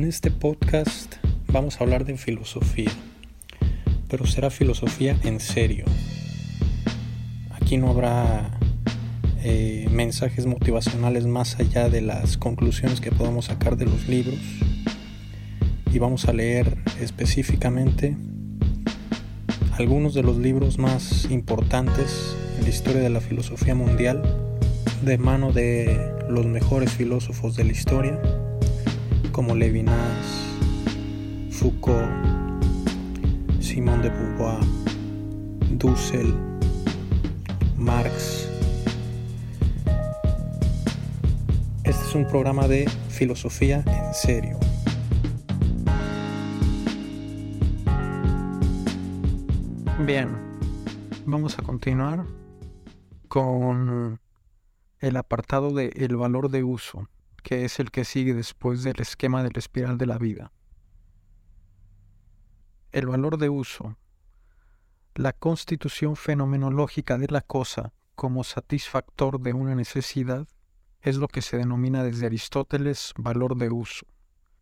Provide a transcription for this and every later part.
En este podcast vamos a hablar de filosofía, pero será filosofía en serio. Aquí no habrá eh, mensajes motivacionales más allá de las conclusiones que podamos sacar de los libros y vamos a leer específicamente algunos de los libros más importantes en la historia de la filosofía mundial de mano de los mejores filósofos de la historia como Levinas, Foucault, Simón de Beauvoir, Dussel, Marx. Este es un programa de filosofía en serio. Bien, vamos a continuar con el apartado de el valor de uso, que es el que sigue después del esquema del espiral de la vida. El valor de uso, la constitución fenomenológica de la cosa como satisfactor de una necesidad, es lo que se denomina desde Aristóteles valor de uso.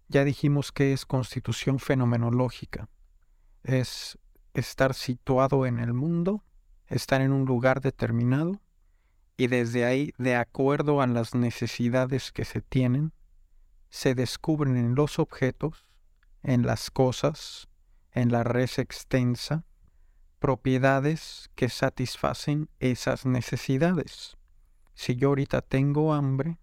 Ya dijimos que es constitución fenomenológica. Es estar situado en el mundo, estar en un lugar determinado, y desde ahí, de acuerdo a las necesidades que se tienen, se descubren en los objetos, en las cosas, en la res extensa, propiedades que satisfacen esas necesidades. Si yo ahorita tengo hambre,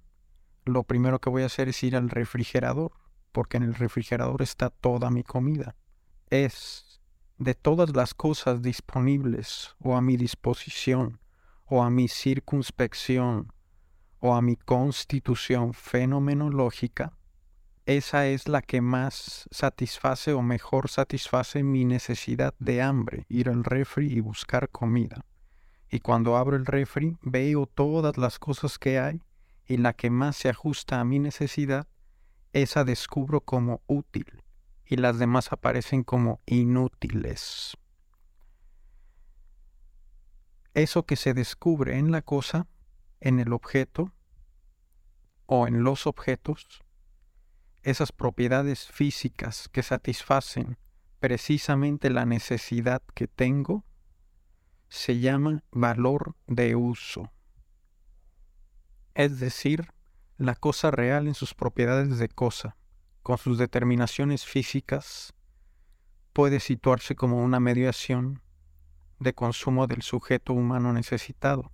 lo primero que voy a hacer es ir al refrigerador, porque en el refrigerador está toda mi comida. Es de todas las cosas disponibles o a mi disposición o a mi circunspección o a mi constitución fenomenológica, esa es la que más satisface o mejor satisface mi necesidad de hambre, ir al refri y buscar comida. Y cuando abro el refri veo todas las cosas que hay y la que más se ajusta a mi necesidad, esa descubro como útil y las demás aparecen como inútiles. Eso que se descubre en la cosa, en el objeto o en los objetos, esas propiedades físicas que satisfacen precisamente la necesidad que tengo, se llama valor de uso. Es decir, la cosa real en sus propiedades de cosa con sus determinaciones físicas, puede situarse como una mediación de consumo del sujeto humano necesitado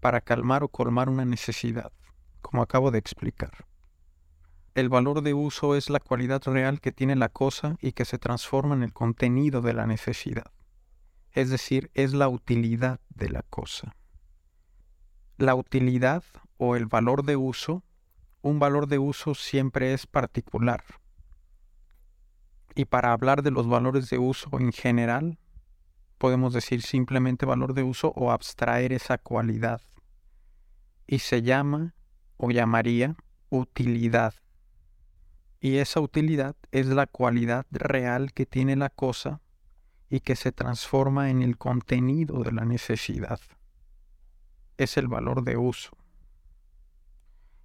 para calmar o colmar una necesidad, como acabo de explicar. El valor de uso es la cualidad real que tiene la cosa y que se transforma en el contenido de la necesidad, es decir, es la utilidad de la cosa. La utilidad o el valor de uso un valor de uso siempre es particular. Y para hablar de los valores de uso en general, podemos decir simplemente valor de uso o abstraer esa cualidad. Y se llama o llamaría utilidad. Y esa utilidad es la cualidad real que tiene la cosa y que se transforma en el contenido de la necesidad. Es el valor de uso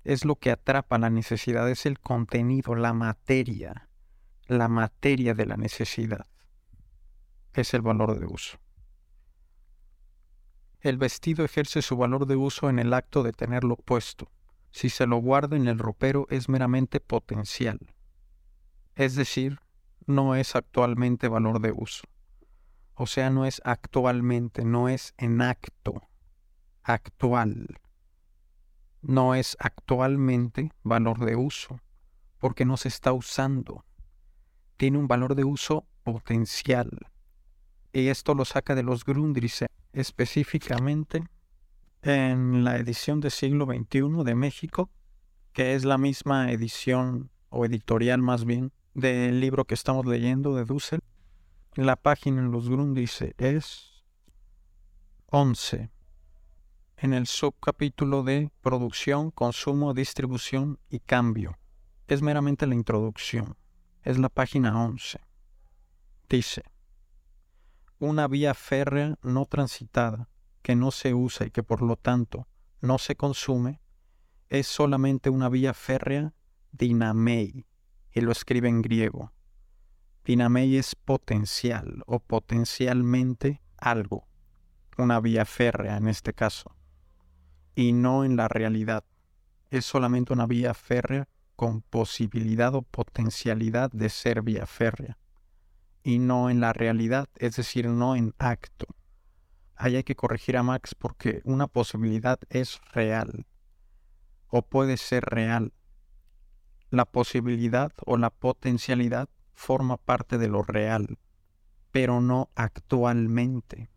es lo que atrapa la necesidad, es el contenido, la materia, la materia de la necesidad. Es el valor de uso. El vestido ejerce su valor de uso en el acto de tenerlo puesto. Si se lo guarda en el ropero es meramente potencial. Es decir, no es actualmente valor de uso. O sea, no es actualmente, no es en acto, actual no es actualmente valor de uso, porque no se está usando. Tiene un valor de uso potencial. Y esto lo saca de los Grundrisse, específicamente en la edición del siglo XXI de México, que es la misma edición o editorial más bien del libro que estamos leyendo de Dussel. La página en los Grundrisse es 11 en el subcapítulo de producción, consumo, distribución y cambio. Es meramente la introducción. Es la página 11. Dice, una vía férrea no transitada, que no se usa y que por lo tanto no se consume, es solamente una vía férrea dinamei. y lo escribe en griego. Dinamei es potencial o potencialmente algo, una vía férrea en este caso, y no en la realidad. Es solamente una vía férrea con posibilidad o potencialidad de ser vía férrea, y no en la realidad, es decir, no en acto. Ahí hay que corregir a Max porque una posibilidad es real, o puede ser real. La posibilidad o la potencialidad forma parte de lo real, pero no actualmente.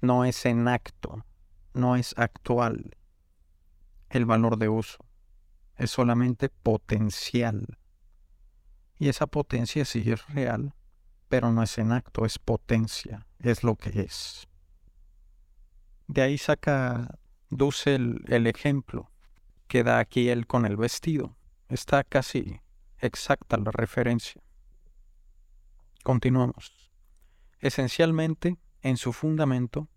No es en acto, no es actual. El valor de uso es solamente potencial. Y esa potencia sí es real, pero no es en acto, es potencia, es lo que es. De ahí saca Dussel el ejemplo que da aquí él con el vestido. Está casi exacta la referencia. Continuamos. Esencialmente, en su fundamento,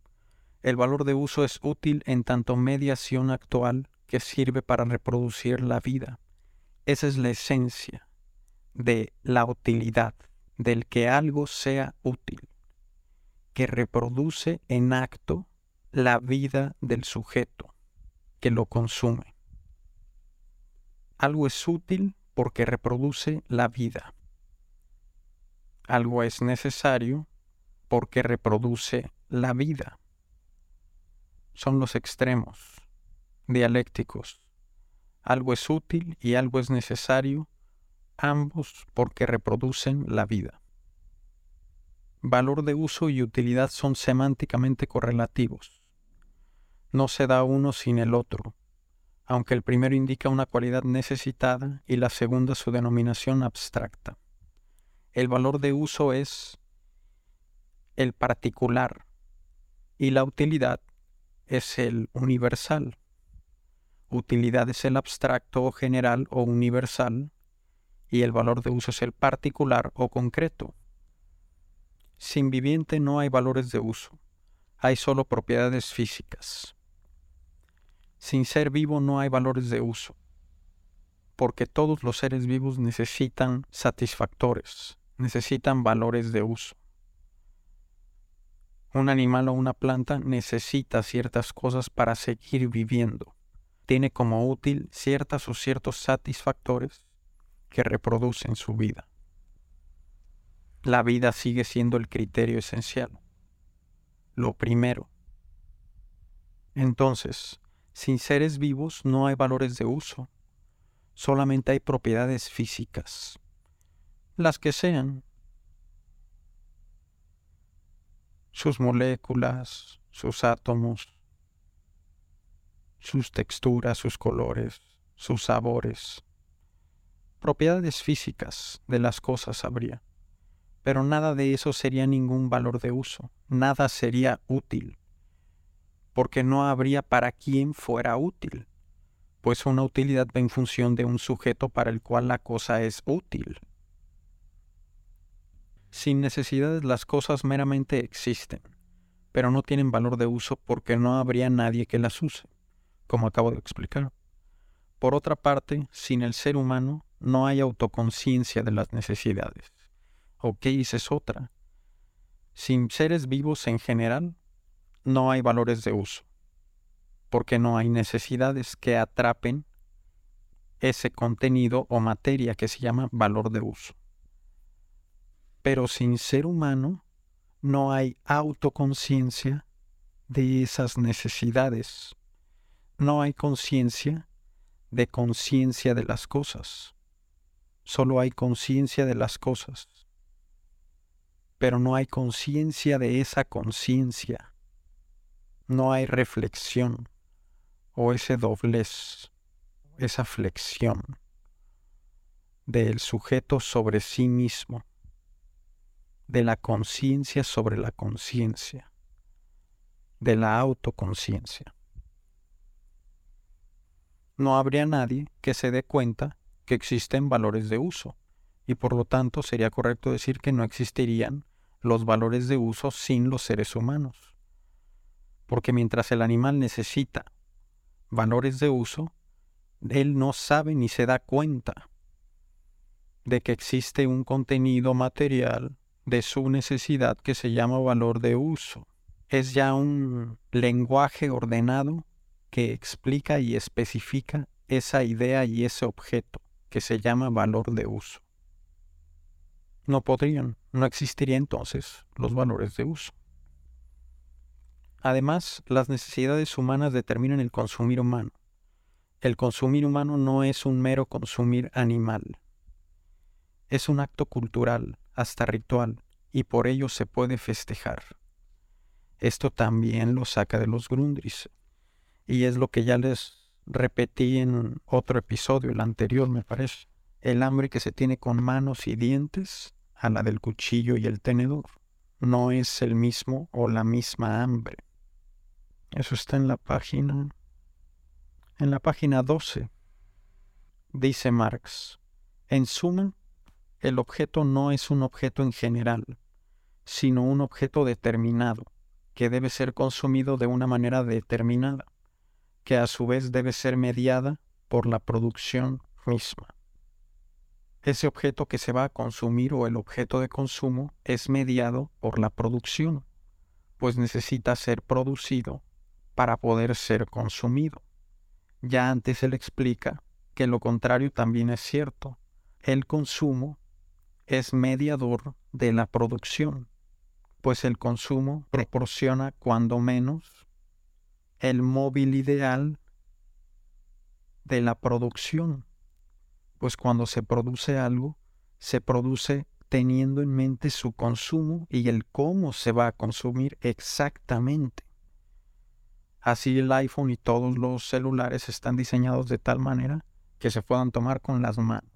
el valor de uso es útil en tanto mediación actual que sirve para reproducir la vida. Esa es la esencia de la utilidad, del que algo sea útil, que reproduce en acto la vida del sujeto que lo consume. Algo es útil porque reproduce la vida algo es necesario porque reproduce la vida. Son los extremos dialécticos. Algo es útil y algo es necesario, ambos porque reproducen la vida. Valor de uso y utilidad son semánticamente correlativos. No se da uno sin el otro, aunque el primero indica una cualidad necesitada y la segunda su denominación abstracta. El valor de uso es el particular y la utilidad es el universal. Utilidad es el abstracto general o universal y el valor de uso es el particular o concreto. Sin viviente no hay valores de uso, hay solo propiedades físicas. Sin ser vivo no hay valores de uso, porque todos los seres vivos necesitan satisfactores, necesitan valores de uso. Un animal o una planta necesita ciertas cosas para seguir viviendo. Tiene como útil ciertas o ciertos satisfactores que reproducen su vida. La vida sigue siendo el criterio esencial, lo primero. Entonces, sin seres vivos no hay valores de uso, solamente hay propiedades físicas las que sean. Sus moléculas, sus átomos, sus texturas, sus colores, sus sabores. Propiedades físicas de las cosas habría, pero nada de eso sería ningún valor de uso, nada sería útil, porque no habría para quien fuera útil, pues una utilidad va en función de un sujeto para el cual la cosa es útil. Sin necesidades las cosas meramente existen, pero no tienen valor de uso porque no habría nadie que las use, como acabo de explicar. Por otra parte, sin el ser humano no hay autoconciencia de las necesidades. ¿O qué es otra? Sin seres vivos en general, no hay valores de uso, porque no hay necesidades que atrapen ese contenido o materia que se llama valor de uso. Pero sin ser humano no hay autoconciencia de esas necesidades. No hay conciencia de conciencia de las cosas. Solo hay conciencia de las cosas. Pero no hay conciencia de esa conciencia. No hay reflexión o ese doblez, esa flexión del sujeto sobre sí mismo de la conciencia sobre la conciencia, de la autoconciencia. No habría nadie que se dé cuenta que existen valores de uso, y por lo tanto sería correcto decir que no existirían los valores de uso sin los seres humanos. Porque mientras el animal necesita valores de uso, él no sabe ni se da cuenta de que existe un contenido material de su necesidad que se llama valor de uso. Es ya un lenguaje ordenado que explica y especifica esa idea y ese objeto que se llama valor de uso. No podrían, no existiría entonces los valores de uso. Además, las necesidades humanas determinan el consumir humano. El consumir humano no es un mero consumir animal. Es un acto cultural, hasta ritual, y por ello se puede festejar. Esto también lo saca de los Grundris. Y es lo que ya les repetí en otro episodio, el anterior me parece. El hambre que se tiene con manos y dientes a la del cuchillo y el tenedor. No es el mismo o la misma hambre. Eso está en la página. En la página 12. Dice Marx. En suma, el objeto no es un objeto en general, sino un objeto determinado, que debe ser consumido de una manera determinada, que a su vez debe ser mediada por la producción misma. Ese objeto que se va a consumir o el objeto de consumo es mediado por la producción, pues necesita ser producido para poder ser consumido. Ya antes él explica que lo contrario también es cierto. El consumo es mediador de la producción, pues el consumo proporciona cuando menos el móvil ideal de la producción, pues cuando se produce algo, se produce teniendo en mente su consumo y el cómo se va a consumir exactamente. Así el iPhone y todos los celulares están diseñados de tal manera que se puedan tomar con las manos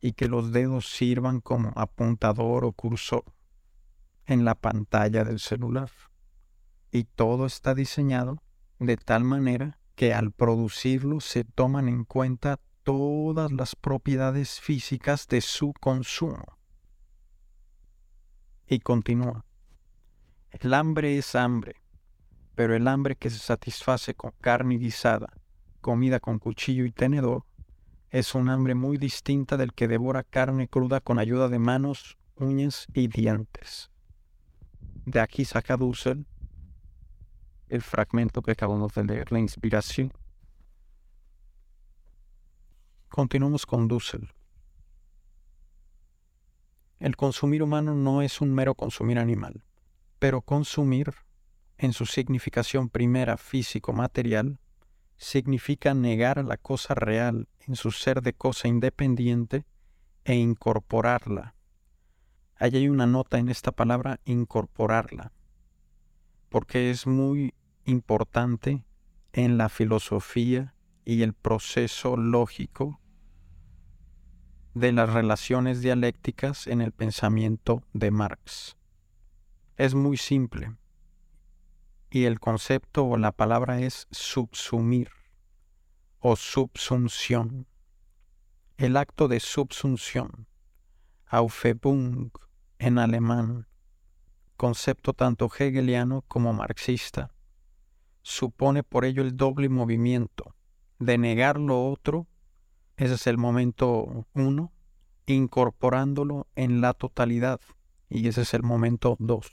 y que los dedos sirvan como apuntador o cursor en la pantalla del celular. Y todo está diseñado de tal manera que al producirlo se toman en cuenta todas las propiedades físicas de su consumo. Y continúa. El hambre es hambre pero el hambre que se satisface con carne guisada, comida con cuchillo y tenedor, es un hambre muy distinta del que devora carne cruda con ayuda de manos, uñas y dientes. De aquí saca Dussel el fragmento que acabamos de leer, la inspiración. Continuamos con Dussel. El consumir humano no es un mero consumir animal, pero consumir en su significación primera físico-material, significa negar la cosa real en su ser de cosa independiente e incorporarla. Allí hay una nota en esta palabra incorporarla, porque es muy importante en la filosofía y el proceso lógico de las relaciones dialécticas en el pensamiento de Marx. Es muy simple y el concepto o la palabra es subsumir o subsunción. El acto de subsunción, Aufhebung en alemán, concepto tanto hegeliano como marxista, supone por ello el doble movimiento de negar lo otro, ese es el momento uno, incorporándolo en la totalidad, y ese es el momento dos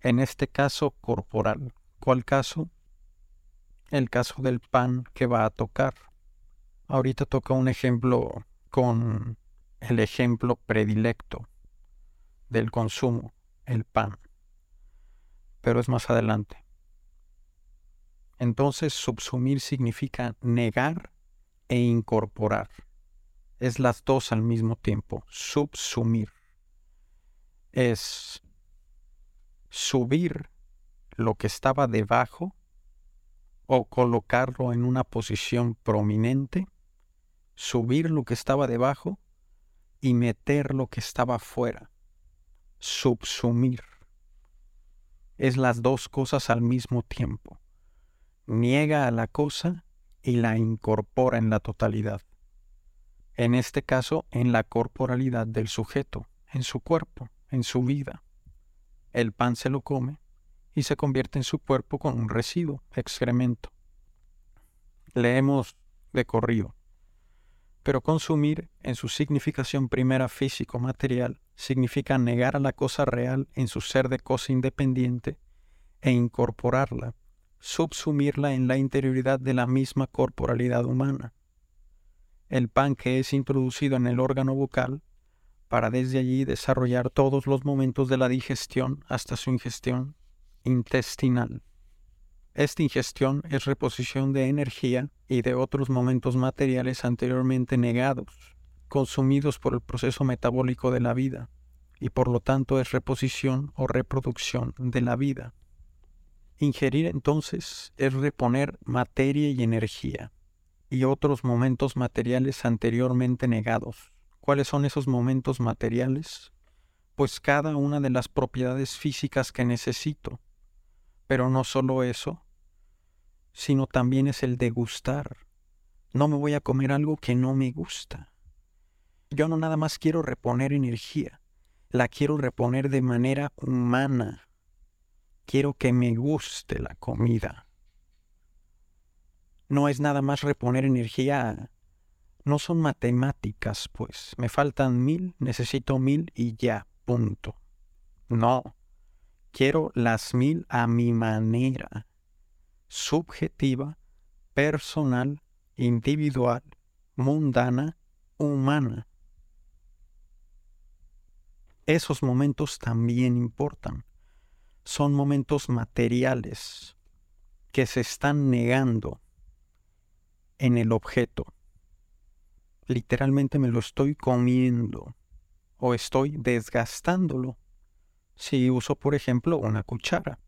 en este caso corporal. ¿Cuál caso? El caso del pan que va a tocar. Ahorita toca un ejemplo con el ejemplo predilecto del consumo, el pan. Pero es más adelante. Entonces, subsumir significa negar e incorporar. Es las dos al mismo tiempo. Subsumir. Es subir lo que estaba debajo o colocarlo en una posición prominente, subir lo que estaba debajo y meter lo que estaba fuera, subsumir. Es las dos cosas al mismo tiempo. Niega a la cosa y la incorpora en la totalidad. En este caso, en la corporalidad del sujeto, en su cuerpo, en su vida el pan se lo come y se convierte en su cuerpo con un residuo, excremento. Leemos de corrido. Pero consumir, en su significación primera físico-material, significa negar a la cosa real en su ser de cosa independiente e incorporarla, subsumirla en la interioridad de la misma corporalidad humana. El pan que es introducido en el órgano bucal para desde allí desarrollar todos los momentos de la digestión hasta su ingestión intestinal. Esta ingestión es reposición de energía y de otros momentos materiales anteriormente negados, consumidos por el proceso metabólico de la vida, y por lo tanto es reposición o reproducción de la vida. Ingerir entonces es reponer materia y energía, y otros momentos materiales anteriormente negados. ¿Cuáles son esos momentos materiales? Pues cada una de las propiedades físicas que necesito. Pero no solo eso, sino también es el degustar. No me voy a comer algo que no me gusta. Yo no nada más quiero reponer energía, la quiero reponer de manera humana. Quiero que me guste la comida no es nada más reponer energía. No son matemáticas, pues. Me faltan mil, necesito mil y ya, punto. No. Quiero las mil a mi manera. Subjetiva, personal, individual, mundana, humana. Esos momentos también importan. Son momentos materiales que se están negando en el objeto. Literalmente me lo estoy comiendo o estoy desgastándolo. Si uso, por ejemplo, una cuchara.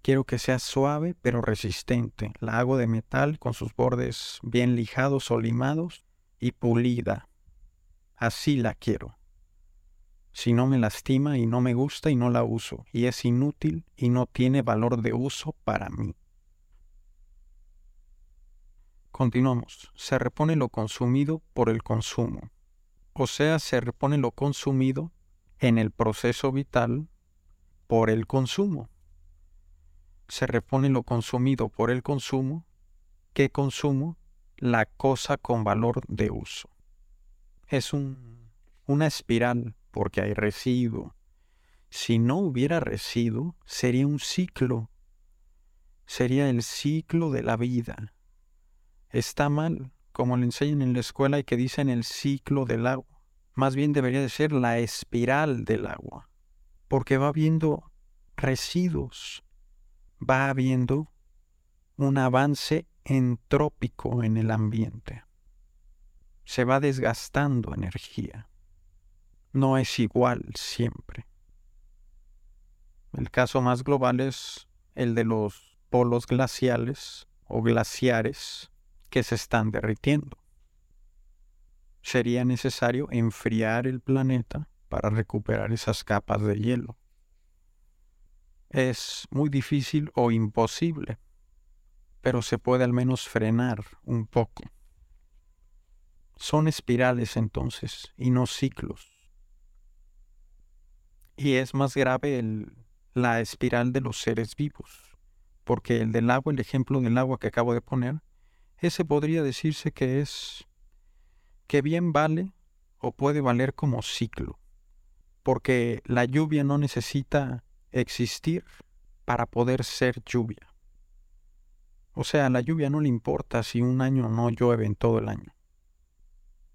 Quiero que sea suave pero resistente. La hago de metal con sus bordes bien lijados o limados y pulida. Así la quiero. Si no me lastima y no me gusta y no la uso, y es inútil y no tiene valor de uso para mí. Continuamos. Se repone lo consumido por el consumo. O sea, se repone lo consumido en el proceso vital por el consumo. Se repone lo consumido por el consumo. ¿Qué consumo? La cosa con valor de uso. Es un, una espiral porque hay residuo. Si no hubiera residuo, sería un ciclo. Sería el ciclo de la vida está mal, como le enseñan en la escuela y que dicen el ciclo del agua. Más bien debería de ser la espiral del agua, porque va habiendo residuos, va habiendo un avance entrópico en el ambiente. Se va desgastando energía. No es igual siempre. El caso más global es el de los polos glaciales o glaciares que se están derritiendo. Sería necesario enfriar el planeta para recuperar esas capas de hielo. Es muy difícil o imposible, pero se puede al menos frenar un poco. Son espirales entonces y no ciclos. Y es más grave el, la espiral de los seres vivos, porque el del agua, el ejemplo del agua que acabo de poner, ese podría decirse que es que bien vale o puede valer como ciclo, porque la lluvia no necesita existir para poder ser lluvia. O sea, la lluvia no le importa si un año no llueve en todo el año.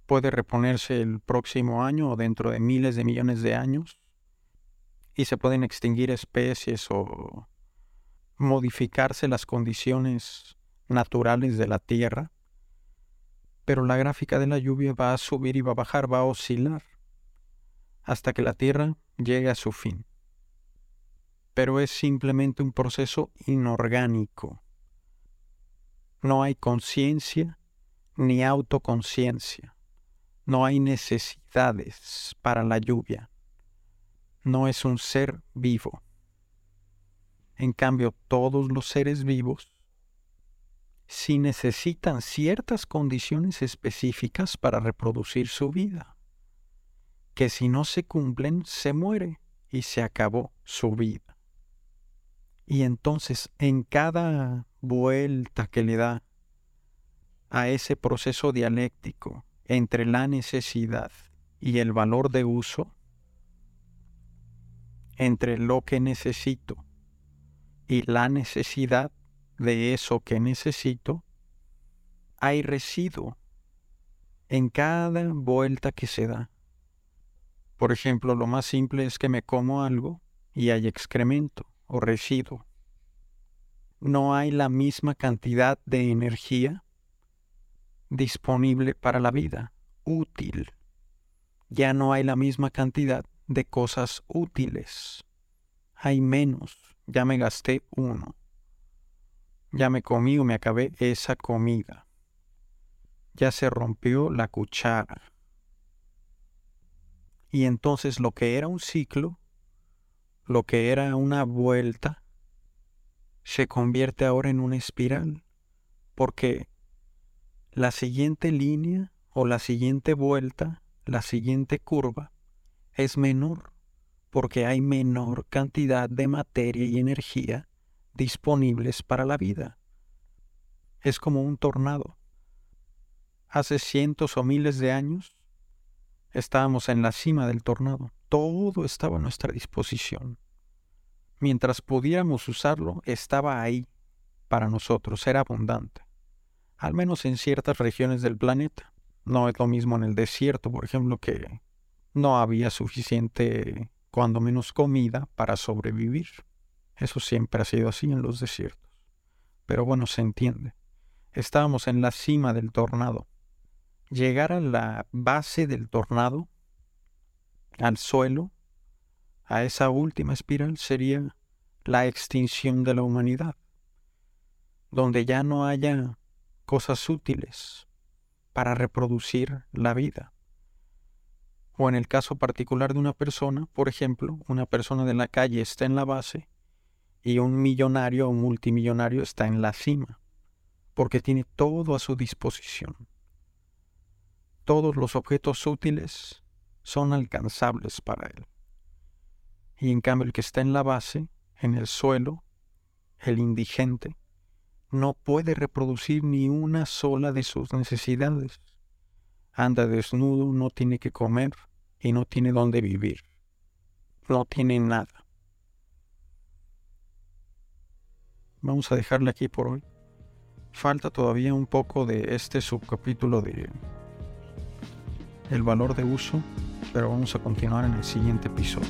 Puede reponerse el próximo año o dentro de miles de millones de años y se pueden extinguir especies o modificarse las condiciones naturales de la Tierra, pero la gráfica de la lluvia va a subir y va a bajar, va a oscilar, hasta que la Tierra llegue a su fin. Pero es simplemente un proceso inorgánico. No hay conciencia ni autoconciencia. No hay necesidades para la lluvia. No es un ser vivo. En cambio, todos los seres vivos si necesitan ciertas condiciones específicas para reproducir su vida, que si no se cumplen se muere y se acabó su vida. Y entonces en cada vuelta que le da a ese proceso dialéctico entre la necesidad y el valor de uso, entre lo que necesito y la necesidad de eso que necesito, hay residuo en cada vuelta que se da. Por ejemplo, lo más simple es que me como algo y hay excremento o residuo. No hay la misma cantidad de energía disponible para la vida, útil. Ya no hay la misma cantidad de cosas útiles. Hay menos. Ya me gasté uno. Ya me comí o me acabé esa comida. Ya se rompió la cuchara. Y entonces lo que era un ciclo, lo que era una vuelta, se convierte ahora en una espiral, porque la siguiente línea o la siguiente vuelta, la siguiente curva, es menor, porque hay menor cantidad de materia y energía disponibles para la vida. Es como un tornado. Hace cientos o miles de años estábamos en la cima del tornado. Todo estaba a nuestra disposición. Mientras pudiéramos usarlo, estaba ahí para nosotros, era abundante. Al menos en ciertas regiones del planeta. No es lo mismo en el desierto, por ejemplo, que no había suficiente, cuando menos comida, para sobrevivir. Eso siempre ha sido así en los desiertos. Pero bueno, se entiende. Estábamos en la cima del tornado. Llegar a la base del tornado, al suelo, a esa última espiral, sería la extinción de la humanidad, donde ya no haya cosas útiles para reproducir la vida. O en el caso particular de una persona, por ejemplo, una persona de la calle está en la base y un millonario o multimillonario está en la cima, porque tiene todo a su disposición. Todos los objetos útiles son alcanzables para él. Y en cambio el que está en la base, en el suelo, el indigente, no puede reproducir ni una sola de sus necesidades. Anda desnudo, no tiene que comer y no tiene dónde vivir. No tiene nada. Vamos a dejarle aquí por hoy. Falta todavía un poco de este subcapítulo de el valor de uso, pero vamos a continuar en el siguiente episodio.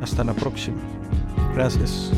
Hasta la próxima. Gracias.